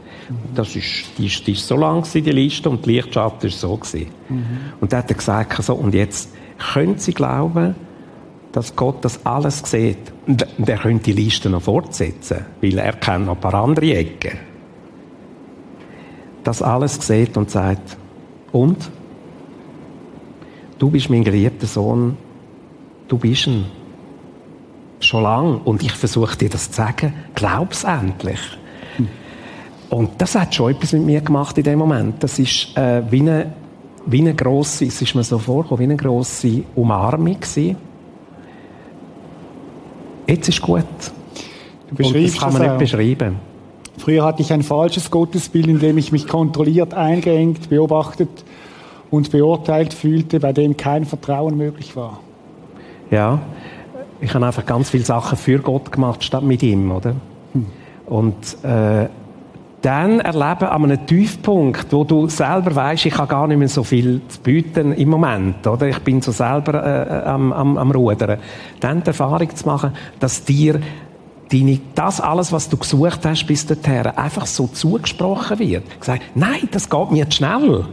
Das ist, die, ist, die ist so lang gewesen, die Liste, und die Lichtschatten ist so gewesen. Mhm. Und dann hat er gesagt, so, und jetzt können Sie glauben, dass Gott das alles sieht. Und er könnte die Liste noch fortsetzen, weil er kennt noch ein paar andere Ecken. Das alles sieht und sagt, und? Du bist mein geliebter Sohn, du bist ein. Schon lang. Und ich versuche dir das zu sagen, glaub's endlich. Und das hat schon etwas mit mir gemacht in dem Moment. Das ist äh, wie eine, wie eine grosse, es ist mir so vorgekommen, wie eine grosse Umarmung gewesen Jetzt ist gut. Du beschreibst das kann man das nicht beschreiben. Früher hatte ich ein falsches Gottesbild, in dem ich mich kontrolliert, eingeengt, beobachtet und beurteilt fühlte, bei dem kein Vertrauen möglich war. Ja, ich habe einfach ganz viele Sachen für Gott gemacht, statt mit ihm, oder? Hm. Und äh, dann erleben an einem Tiefpunkt, wo du selber weißt, ich habe gar nicht mehr so viel zu bieten im Moment, oder? Ich bin so selber äh, am, am, am Rudern. Dann die Erfahrung zu machen, dass dir deine, das alles, was du gesucht hast bis dorthin, einfach so zugesprochen wird. Gesagt, nein, das geht mir zu schnell.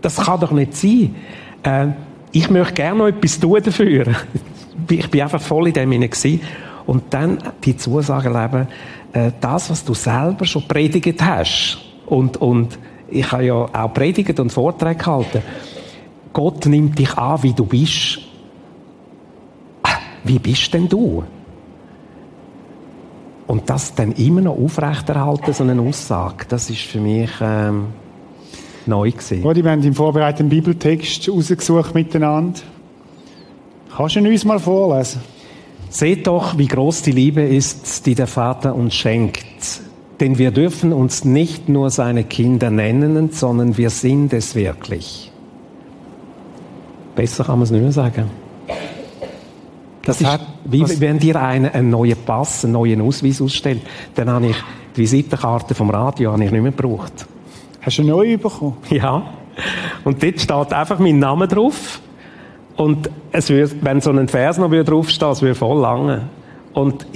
Das kann doch nicht sein. Äh, ich möchte gerne noch etwas tun dafür. Ich bin einfach voll in dem hinein Und dann die Zusage erleben, äh, das, was du selber schon predigt hast, und, und ich habe ja auch predigt und Vorträge gehalten, Gott nimmt dich an, wie du bist. Wie bist denn du? Und das dann immer noch aufrechterhalten, so eine Aussage, das ist für mich ähm, neu gewesen. Rodi, wir haben im vorbereiteten Bibeltext rausgesucht miteinander. Kannst du ihn uns mal vorlesen? Seht doch, wie groß die Liebe ist, die der Vater uns schenkt. Denn wir dürfen uns nicht nur seine Kinder nennen, sondern wir sind es wirklich. Besser kann man es nicht mehr sagen. Das, das ist, wie wenn dir einer einen neuen Pass, einen neuen Ausweis ausstellt, dann habe ich die Visitenkarte vom Radio habe ich nicht mehr gebraucht. Hast du eine neue bekommen? Ja. Und dort steht einfach mein Name drauf. Und es wird, wenn so ein Vers noch wieder draufsteht, es wird voll lange. Und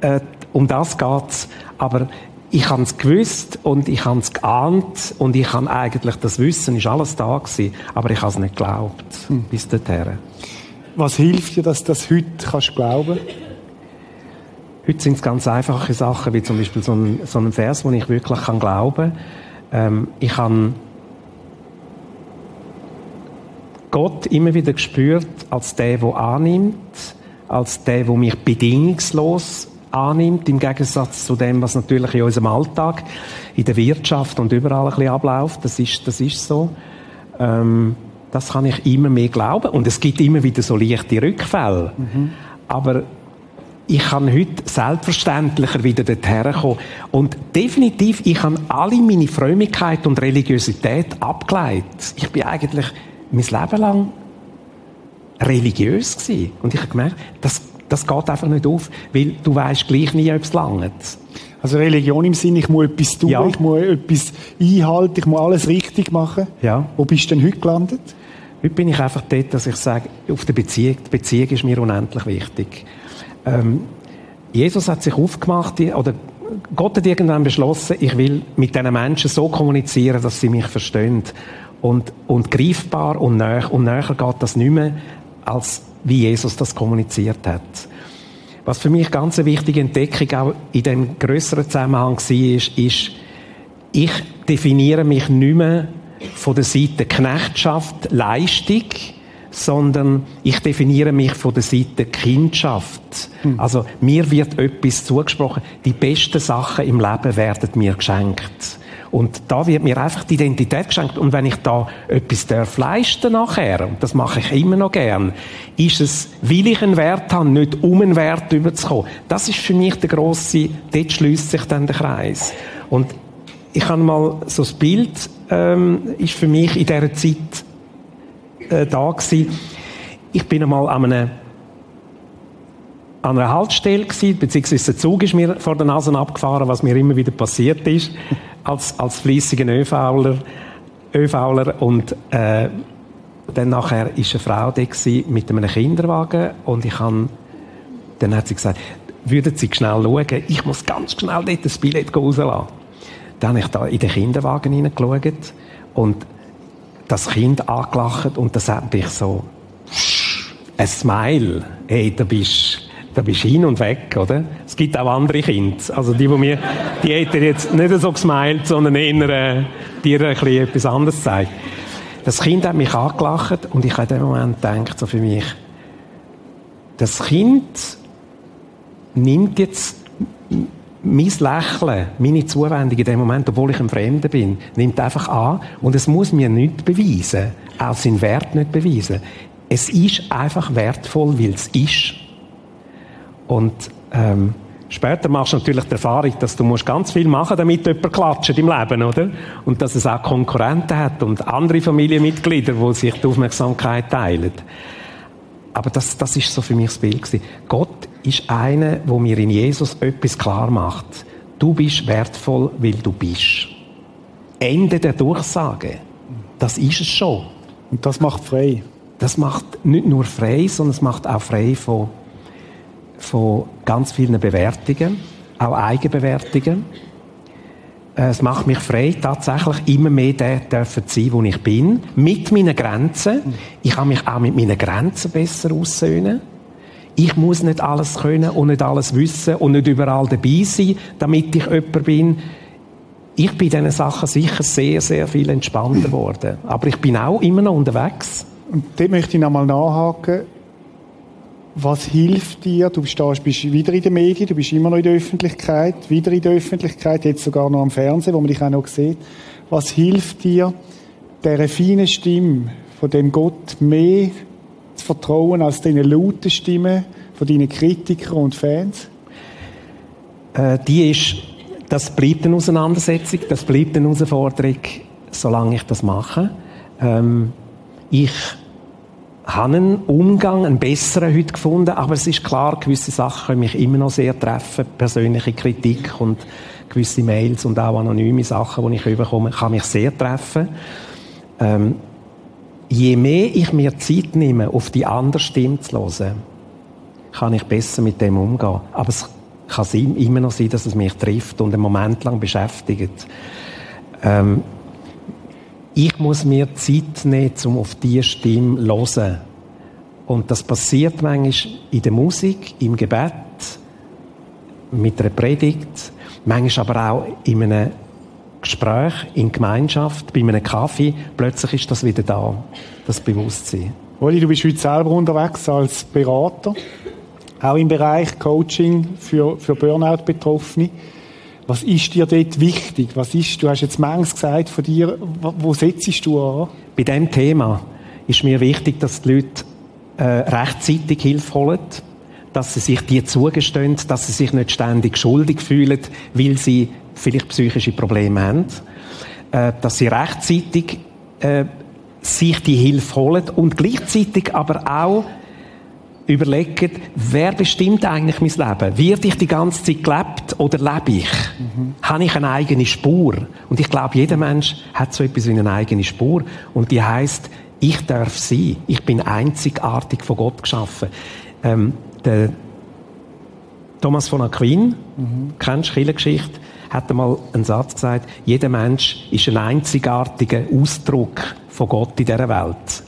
äh, um das geht's. Aber ich habe es gewusst und ich habe es geahnt und ich habe eigentlich das Wissen, ist alles da gewesen, aber ich habe es nicht geglaubt hm. bis dorthin. Was hilft dir, dass du das heute kannst glauben? Heute sind es ganz einfache Sachen, wie zum Beispiel so ein, so ein Vers, wo ich wirklich kann glauben. Ähm, ich habe Gott immer wieder gespürt als der, der annimmt, als der, der mich bedingungslos annimmt, im Gegensatz zu dem, was natürlich in unserem Alltag, in der Wirtschaft und überall ein bisschen abläuft. Das ist, das ist so. Ähm, das kann ich immer mehr glauben. Und es gibt immer wieder so leichte Rückfälle. Mhm. Aber ich kann heute selbstverständlicher wieder dorthin kommen. Und definitiv, ich habe alle meine Frömmigkeit und Religiosität abgeleitet. Ich bin eigentlich mein Leben lang religiös gewesen. Und ich habe gemerkt, das, das geht einfach nicht auf, weil du weißt gleich nie, ob es langt. Also Religion im Sinne, ich muss etwas tun, ja. ich muss etwas einhalten, ich muss alles richtig machen. Ja. Wo bist du denn heute gelandet? Heute bin ich einfach dort, dass ich sage, auf der Beziehung, die Beziehung ist mir unendlich wichtig. Ähm, Jesus hat sich aufgemacht, oder Gott hat irgendwann beschlossen, ich will mit diesen Menschen so kommunizieren, dass sie mich verstehen. Und, und greifbar und näher, und näher geht das nicht mehr, als wie Jesus das kommuniziert hat. Was für mich ganz eine wichtige Entdeckung auch in dem größeren Zusammenhang war, ist, ist, ich definiere mich nicht mehr von der Seite Knechtschaft, Leistung, sondern ich definiere mich von der Seite Kindschaft. Hm. Also mir wird etwas zugesprochen. Die besten Sachen im Leben werden mir geschenkt. Und da wird mir einfach die Identität geschenkt. Und wenn ich da etwas darf leisten nachher, und das mache ich immer noch gern, ist es, will ich einen Wert haben, nicht um einen Wert überzukommen. Das ist für mich der grosse, dort schließt sich dann der Kreis. Und ich habe mal so das Bild, ähm, ist für mich in dieser Zeit äh, da gewesen. Ich bin einmal an einer, an einer Haltestelle gewesen, beziehungsweise der Zug ist mir vor der Nase abgefahren, was mir immer wieder passiert ist, als, als fleissiger ÖVler, ÖVler und äh, dann nachher ist eine Frau da mit einem Kinderwagen und ich habe, dann hat sie gesagt, würden Sie schnell schauen, ich muss ganz schnell dort das Billett rauslassen. Dann habe ich da in den Kinderwagen hineingeschaut und das Kind angelacht und das hat mich so ein Smile. Hey, da bist da bist hin und weg, oder? Es gibt auch andere Kinder. Also die, die mir, die hätten jetzt nicht so gesmiled, sondern eher äh, dir etwas anderes gezeigt. Das Kind hat mich angelacht und ich habe in dem Moment gedacht, so für mich, das Kind nimmt jetzt mein Lächeln, meine Zuwendung in dem Moment, obwohl ich ein Fremder bin, nimmt einfach an und es muss mir nichts beweisen, auch seinen Wert nicht beweisen. Es ist einfach wertvoll, weil es ist. Und ähm, später machst du natürlich die Erfahrung, dass du musst ganz viel machen, damit jemand klatscht im Leben, oder? Und dass es auch Konkurrenten hat und andere Familienmitglieder, die sich die Aufmerksamkeit teilen. Aber das, das ist so für mich das Bild gewesen. Gott ist einer, wo mir in Jesus etwas klar macht. Du bist wertvoll, weil du bist. Ende der Durchsage. Das ist es schon. Und das macht frei. Das macht nicht nur frei, sondern es macht auch frei von, von ganz vielen Bewertungen, auch Eigenbewertungen. Äh, es macht mich frei, tatsächlich immer mehr der dürfen sein, wo ich bin, mit meinen Grenzen. Ich kann mich auch mit meinen Grenzen besser aussöhnen. Ich muss nicht alles können und nicht alles wissen und nicht überall dabei sein, damit ich jemand bin. Ich bin in diesen Sachen sicher sehr, sehr viel entspannter geworden. Aber ich bin auch immer noch unterwegs. Und dort möchte ich nochmal nachhaken. Was hilft dir? Du bist, bist wieder in den Medien, du bist immer noch in der Öffentlichkeit, wieder in der Öffentlichkeit, jetzt sogar noch am Fernsehen, wo man dich auch noch sieht. Was hilft dir, dieser feinen Stimme von dem Gott mehr zu vertrauen als diesen lauten Stimmen von deinen Kritikern und Fans? Äh, die ist, das bleibt eine Auseinandersetzung, das bleibt eine Herausforderung, solange ich das mache. Ähm, ich habe einen Umgang, einen besseren heute gefunden, aber es ist klar, gewisse Sachen können mich immer noch sehr treffen, persönliche Kritik und gewisse Mails und auch anonyme Sachen, die ich bekomme, kann mich sehr treffen. Ähm, je mehr ich mir Zeit nehme, auf die andere Stimme zu hören, kann ich besser mit dem umgehen. Aber es kann immer noch sein, dass es mich trifft und einen Moment lang beschäftigt. Ähm, ich muss mir Zeit nehmen, um auf diese Stimme zu hören. Und das passiert manchmal in der Musik, im Gebet, mit einer Predigt, manchmal aber auch in einem Gespräch, in Gemeinschaft, bei einem Kaffee. Plötzlich ist das wieder da, das Bewusstsein. Oli, du bist heute selber unterwegs als Berater, auch im Bereich Coaching für, für Burnout-Betroffene. Was ist dir dort wichtig? Was ist, du hast jetzt manches gesagt von dir, wo setzt du an? Bei diesem Thema ist mir wichtig, dass die Leute äh, rechtzeitig Hilfe holen, dass sie sich die zugestehen, dass sie sich nicht ständig schuldig fühlen, weil sie vielleicht psychische Probleme haben, äh, dass sie rechtzeitig äh, sich die Hilfe holen und gleichzeitig aber auch überlegen, wer bestimmt eigentlich mein Leben? Wird ich die ganze Zeit gelebt oder lebe ich? Mhm. Habe ich eine eigene Spur? Und ich glaube, jeder Mensch hat so etwas wie eine eigene Spur. Und die heißt, ich darf sein. Ich bin einzigartig von Gott geschaffen. Ähm, der Thomas von Aquin, mhm. kennst du Geschichte, hat einmal einen Satz gesagt, jeder Mensch ist ein einzigartiger Ausdruck von Gott in dieser Welt.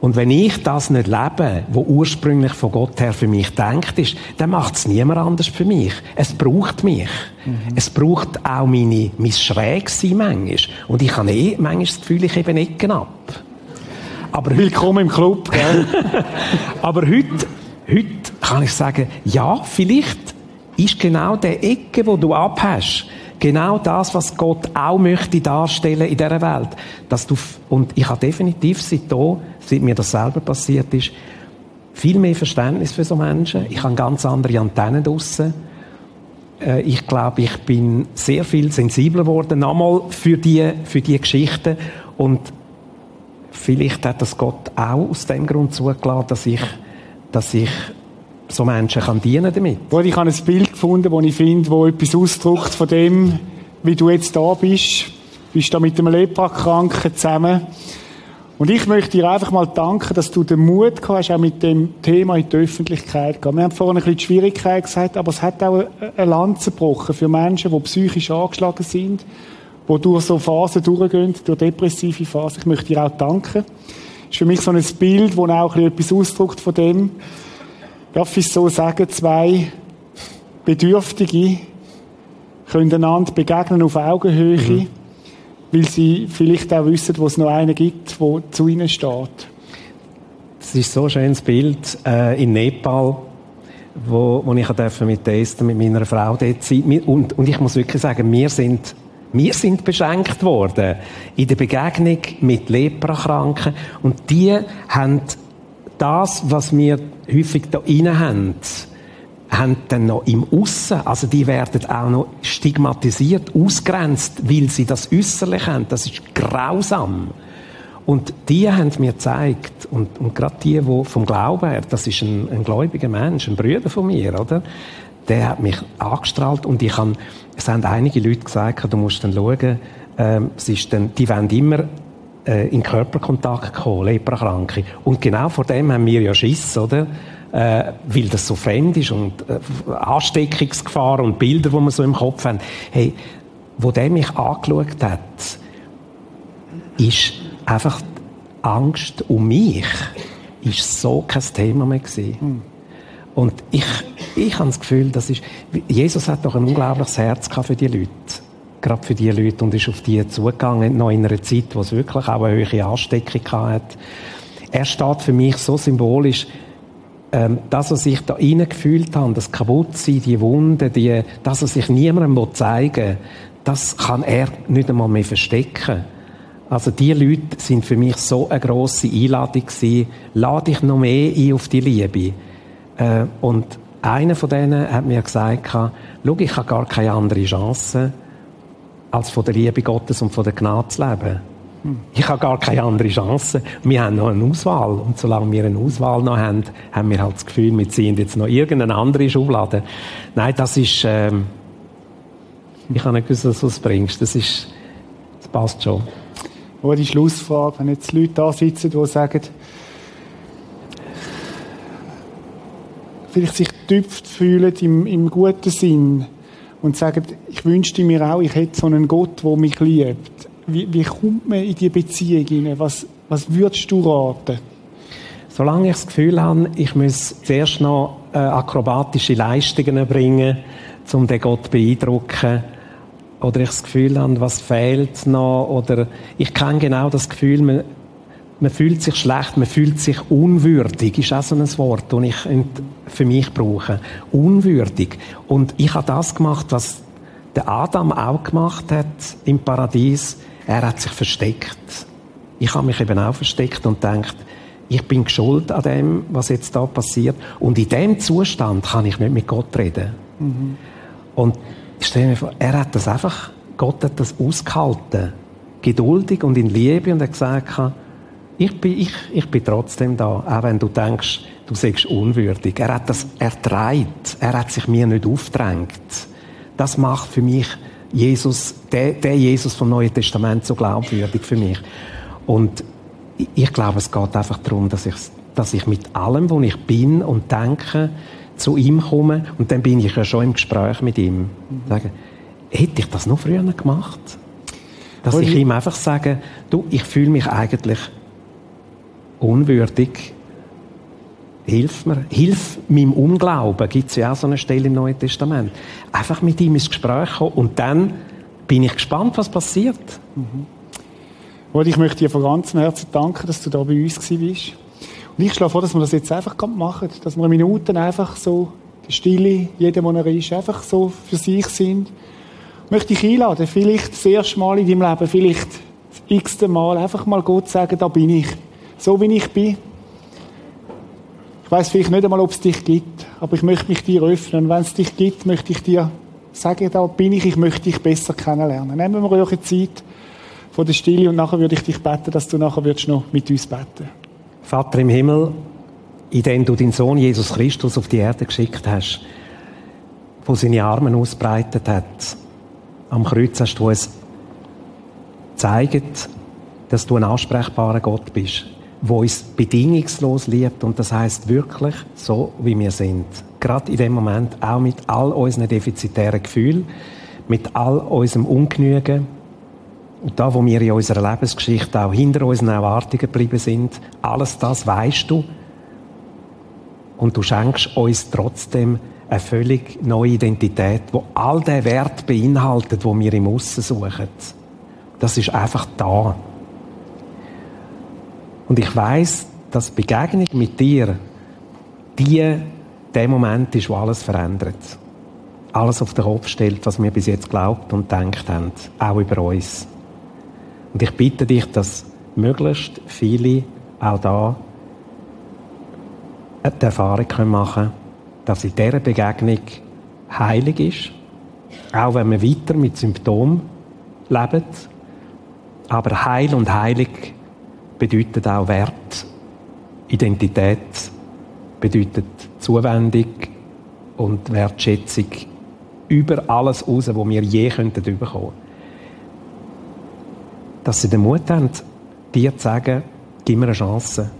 Und wenn ich das nicht lebe, wo ursprünglich von Gott her für mich denkt ist, dann macht es niemand anders für mich. Es braucht mich. Mhm. Es braucht auch meine, mein Schrägsein manchmal. Und ich habe eh manchmal das Gefühl, ich eben Ecken ab. Aber Willkommen im Club, gell? Aber heute, heute kann ich sagen, ja, vielleicht ist genau der Ecke, wo du abhast, genau das, was Gott auch möchte darstellen in dieser Welt. Dass du, und ich habe definitiv seitdem, seit mir das selber passiert ist, viel mehr Verständnis für so Menschen. Ich habe ganz andere Antennen draussen. Äh, ich glaube, ich bin sehr viel sensibler geworden, nochmal für die, für die Geschichten. Und vielleicht hat das Gott auch aus dem Grund zugelassen, dass ich, dass ich so Menschen kann dienen damit. Ich habe ein Bild gefunden, das ich finde, wo etwas ausdrückt von dem, wie du jetzt da bist. Du bist da mit einem Leprakranken zusammen. Und ich möchte dir einfach mal danken, dass du den Mut gehabt hast, auch mit dem Thema in die Öffentlichkeit zu gehen. Wir haben vorhin ein bisschen die Schwierigkeit gesagt, aber es hat auch eine Lanze gebrochen für Menschen, die psychisch angeschlagen sind, die durch so Phasen durchgehen, durch depressive Phasen. Ich möchte dir auch danken. Das ist für mich so ein Bild, das auch etwas ausdrückt von dem, darf ich so sagen, zwei Bedürftige können einander begegnen auf Augenhöhe, mhm. weil sie vielleicht auch wissen, wo es noch einen gibt, der zu ihnen steht. Das ist so ein schönes Bild äh, in Nepal, wo, wo ich durfte mit Esther, mit meiner Frau dort sein. Und, und ich muss wirklich sagen, wir sind wir sind beschenkt worden in der Begegnung mit Leprakranken und die haben das, was wir häufig da innen haben, haben dann noch im Aussen, also die werden auch noch stigmatisiert, ausgrenzt, weil sie das äußerlich haben. Das ist grausam. Und die haben mir gezeigt, und, und gerade die, die vom Glauben her, das ist ein, ein gläubiger Mensch, ein Bruder von mir, oder? Der hat mich angestrahlt und ich kann, es haben einige Leute gesagt, du musst dann schauen, ähm, es ist dann, die wollen immer äh, in Körperkontakt kommen, Leprakranke. Und genau vor dem haben wir ja Schiss, oder? Äh, weil das so fremd ist und äh, Ansteckungsgefahr und Bilder, die wir so im Kopf haben. Hey, wo der mich angeschaut hat, ist einfach Angst um mich ist so kein Thema mehr gewesen. Hm. Und ich, ich habe das Gefühl, das ist, Jesus hat doch ein unglaubliches Herz für die Leute gerade für die Leute und ist auf die zugegangen, noch in einer Zeit, wo es wirklich auch eine hohe Ansteckung hat. Er steht für mich so symbolisch, ähm, das, was ich da gefühlt habe, das Kaputtsein, die Wunden, die, das, was ich niemandem zeigen will, das kann er nicht einmal mehr verstecken. Also die Leute sind für mich so eine grosse Einladung gewesen. Lade ich noch mehr ein auf die Liebe. Äh, und einer von denen hat mir gesagt, schau, ich habe gar keine andere Chance, als von der Liebe Gottes und von der Gnade zu leben. Ich habe gar keine andere Chance. Wir haben noch eine Auswahl. Und solange wir eine Auswahl noch haben, haben wir halt das Gefühl, wir ziehen jetzt noch irgendeine andere Schublade. Nein, das ist, ähm, ich habe nicht gewusst, dass du bringst. Das ist, das passt schon. Oder die Schlussfrage, wenn jetzt Leute da sitzen, die sagen, vielleicht sich getüpft fühlen im, im guten Sinn und sagen, ich wünschte mir auch, ich hätte so einen Gott, der mich liebt. Wie, wie kommt man in die Beziehung hinein? Was, was würdest du raten? Solange ich das Gefühl habe, ich muss zuerst noch äh, akrobatische Leistungen erbringen, um den Gott zu beeindrucken, oder ich das Gefühl habe, was fehlt noch, oder ich kenne genau das Gefühl, man, fühlt sich schlecht, man fühlt sich unwürdig, ist auch so ein Wort, das ich für mich brauche. Unwürdig. Und ich habe das gemacht, was der Adam auch gemacht hat im Paradies. Er hat sich versteckt. Ich habe mich eben auch versteckt und denkt, ich bin schuld an dem, was jetzt da passiert. Und in dem Zustand kann ich nicht mit Gott reden. Mhm. Und ich stelle mir vor, er hat das einfach, Gott hat das ausgehalten. Geduldig und in Liebe und er hat gesagt, ich bin, ich, ich bin trotzdem da, auch wenn du denkst, du seist unwürdig. Er hat das ertreibt. Er hat sich mir nicht aufgedrängt. Das macht für mich Jesus, der, der Jesus vom Neuen Testament so glaubwürdig für mich. Und ich glaube, es geht einfach darum, dass ich, dass ich mit allem, wo ich bin und denke, zu ihm komme. Und dann bin ich ja schon im Gespräch mit ihm. Sage, hätte ich das noch früher gemacht? Dass ich ihm einfach sage, du, ich fühle mich eigentlich unwürdig. Hilf mir. Hilf meinem Unglauben. Gibt es ja auch so eine Stelle im Neuen Testament. Einfach mit ihm ins Gespräch kommen und dann bin ich gespannt, was passiert. Mhm. Und ich möchte dir von ganzem Herzen danken, dass du da bei uns bist. Und ich schlage vor, dass wir das jetzt einfach machen. Dass wir Minuten einfach so, die Stille, jeder, der er ist, einfach so für sich sind. Ich möchte dich einladen, vielleicht das erste Mal in deinem Leben, vielleicht das x-te Mal, einfach mal Gott sagen, da bin ich. So wie ich bin. Ich weiß vielleicht nicht einmal, ob es dich gibt, aber ich möchte mich dir öffnen. Und wenn es dich gibt, möchte ich dir sagen, da bin ich, ich möchte dich besser kennenlernen. Nehmen wir eure Zeit von der Stille und nachher würde ich dich beten, dass du nachher noch mit uns beten. Vater im Himmel, in dem du deinen Sohn Jesus Christus auf die Erde geschickt hast, wo seine Arme ausbreitet hat, am Kreuz hast du uns gezeigt, dass du ein ansprechbarer Gott bist, wo uns bedingungslos liebt und das heißt wirklich so, wie wir sind. Gerade in dem Moment auch mit all unseren defizitären Gefühlen, mit all unserem Ungenügen, und da, wo wir in unserer Lebensgeschichte auch hinter unseren Erwartungen geblieben sind, alles das weißt du. Und du schenkst uns trotzdem eine völlig neue Identität, wo all den Wert beinhaltet, wo wir im Aussen suchen. Das ist einfach da. Und ich weiß, dass Begegnung mit dir die der Moment ist, wo alles verändert. Alles auf den Kopf stellt, was wir bis jetzt glaubt und denkt haben, auch über uns. Und ich bitte dich, dass möglichst viele auch da die Erfahrung machen können, dass in dieser Begegnung heilig ist, auch wenn man weiter mit Symptomen lebt. Aber Heil und Heilig bedeutet auch Wert, Identität, bedeutet Zuwendung und Wertschätzung über alles raus, was wir je könnten bekommen dass sie den Mut haben, dir zu sagen, gib mir eine Chance.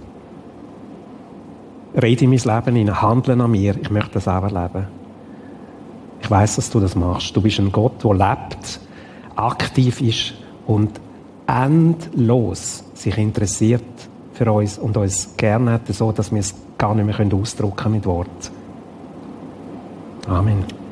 Rede in mein Leben hinein, handle an mir, ich möchte das auch erleben. Ich weiß, dass du das machst. Du bist ein Gott, der lebt, aktiv ist und endlos sich interessiert für uns und uns gerne hat, so dass wir es gar nicht mehr ausdrücken mit Worten. Amen.